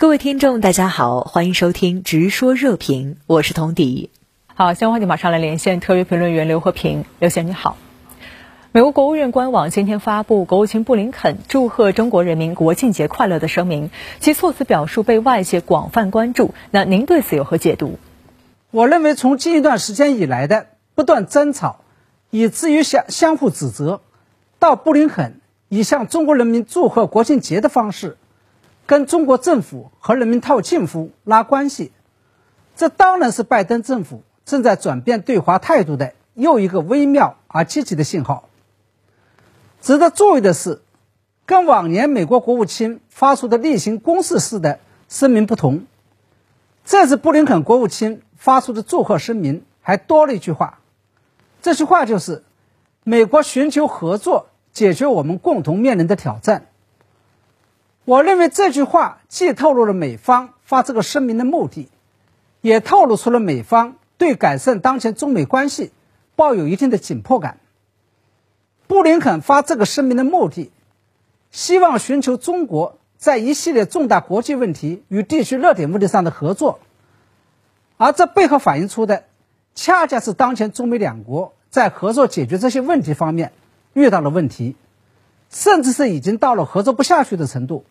各位听众，大家好，欢迎收听《直说热评》，我是童迪。好，先欢迎马上来连线特约评论员刘和平，刘先生你好。美国国务院官网今天发布国务卿布林肯祝贺中国人民国庆节快乐的声明，其措辞表述被外界广泛关注。那您对此有何解读？我认为，从近一段时间以来的不断争吵，以至于相相互指责，到布林肯以向中国人民祝贺国庆节的方式。跟中国政府和人民套近乎、拉关系，这当然是拜登政府正在转变对华态度的又一个微妙而积极的信号。值得注意的是，跟往年美国国务卿发出的例行公事式的声明不同，这次布林肯国务卿发出的祝贺声明还多了一句话，这句话就是：“美国寻求合作，解决我们共同面临的挑战。”我认为这句话既透露了美方发这个声明的目的，也透露出了美方对改善当前中美关系抱有一定的紧迫感。布林肯发这个声明的目的，希望寻求中国在一系列重大国际问题与地区热点问题上的合作，而这背后反映出的，恰恰是当前中美两国在合作解决这些问题方面遇到了问题。甚至是已经到了合作不下去的程度，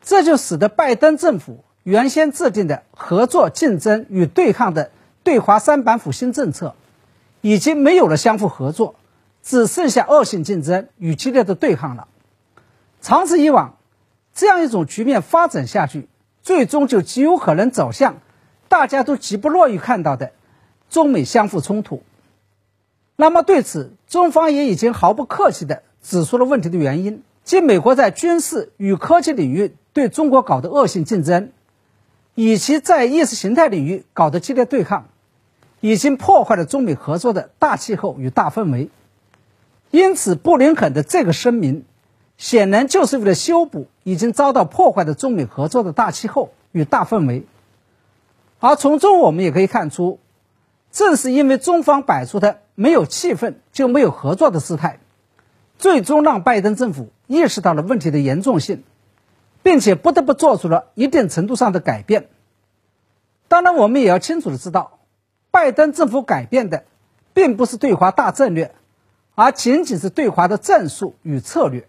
这就使得拜登政府原先制定的合作、竞争与对抗的对华三板斧新政策，已经没有了相互合作，只剩下恶性竞争与激烈的对抗了。长此以往，这样一种局面发展下去，最终就极有可能走向大家都极不乐意看到的中美相互冲突。那么对此，中方也已经毫不客气的。指出了问题的原因，即美国在军事与科技领域对中国搞的恶性竞争，以及在意识形态领域搞的激烈对抗，已经破坏了中美合作的大气候与大氛围。因此，布林肯的这个声明，显然就是为了修补已经遭到破坏的中美合作的大气候与大氛围。而从中我们也可以看出，正是因为中方摆出的没有气氛就没有合作的姿态。最终让拜登政府意识到了问题的严重性，并且不得不做出了一定程度上的改变。当然，我们也要清楚的知道，拜登政府改变的并不是对华大战略，而仅仅是对华的战术与策略。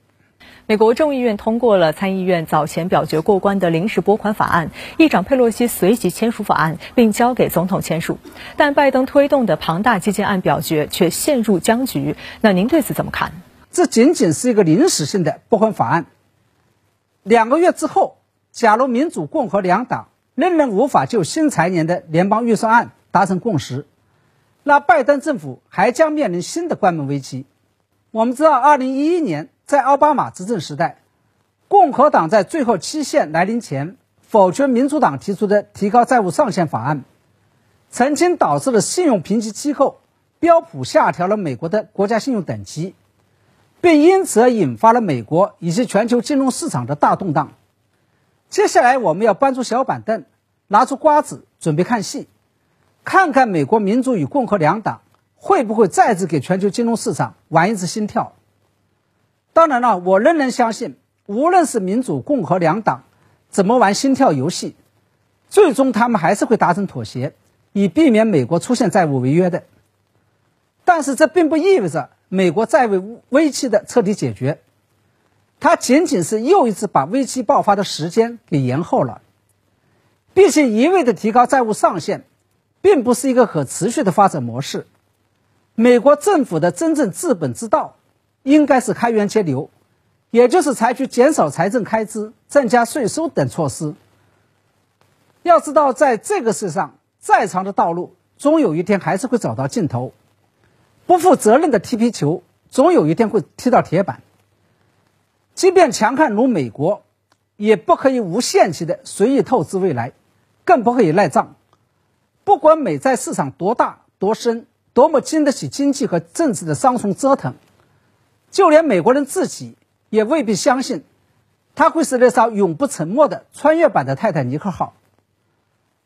美国众议院通过了参议院早前表决过关的临时拨款法案，议长佩洛西随即签署法案，并交给总统签署。但拜登推动的庞大基建案表决却陷入僵局。那您对此怎么看？这仅仅是一个临时性的拨款法案。两个月之后，假如民主、共和两党仍然无法就新财年的联邦预算案达成共识，那拜登政府还将面临新的关门危机。我们知道，二零一一年在奥巴马执政时代，共和党在最后期限来临前否决民主党提出的提高债务上限法案，曾经导致了信用评级机构标普下调了美国的国家信用等级。并因此而引发了美国以及全球金融市场的大动荡。接下来，我们要搬出小板凳，拿出瓜子，准备看戏，看看美国民主与共和两党会不会再次给全球金融市场玩一次心跳。当然了，我仍然相信，无论是民主、共和两党怎么玩心跳游戏，最终他们还是会达成妥协，以避免美国出现债务违约的。但是，这并不意味着。美国债务危机的彻底解决，它仅仅是又一次把危机爆发的时间给延后了。毕竟，一味的提高债务上限，并不是一个可持续的发展模式。美国政府的真正治本之道，应该是开源节流，也就是采取减少财政开支、增加税收等措施。要知道，在这个世上，再长的道路，终有一天还是会走到尽头。不负责任的踢皮球，总有一天会踢到铁板。即便强悍如美国，也不可以无限期的随意透支未来，更不可以赖账。不管美债市场多大多深，多么经得起经济和政治的双重折腾，就连美国人自己也未必相信，它会是那艘永不沉没的穿越版的泰坦尼克号。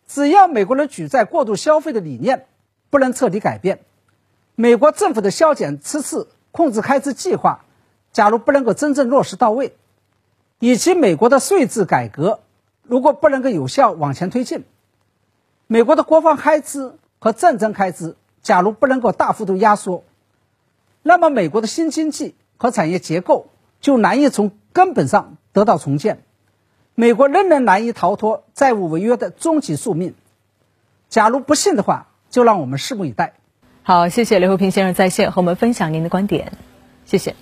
只要美国人举债过度消费的理念不能彻底改变。美国政府的削减赤字、控制开支计划，假如不能够真正落实到位，以及美国的税制改革如果不能够有效往前推进，美国的国防开支和战争开支假如不能够大幅度压缩，那么美国的新经济和产业结构就难以从根本上得到重建，美国仍然难以逃脱债务违约的终极宿命。假如不信的话，就让我们拭目以待。好，谢谢刘和平先生在线和我们分享您的观点，谢谢。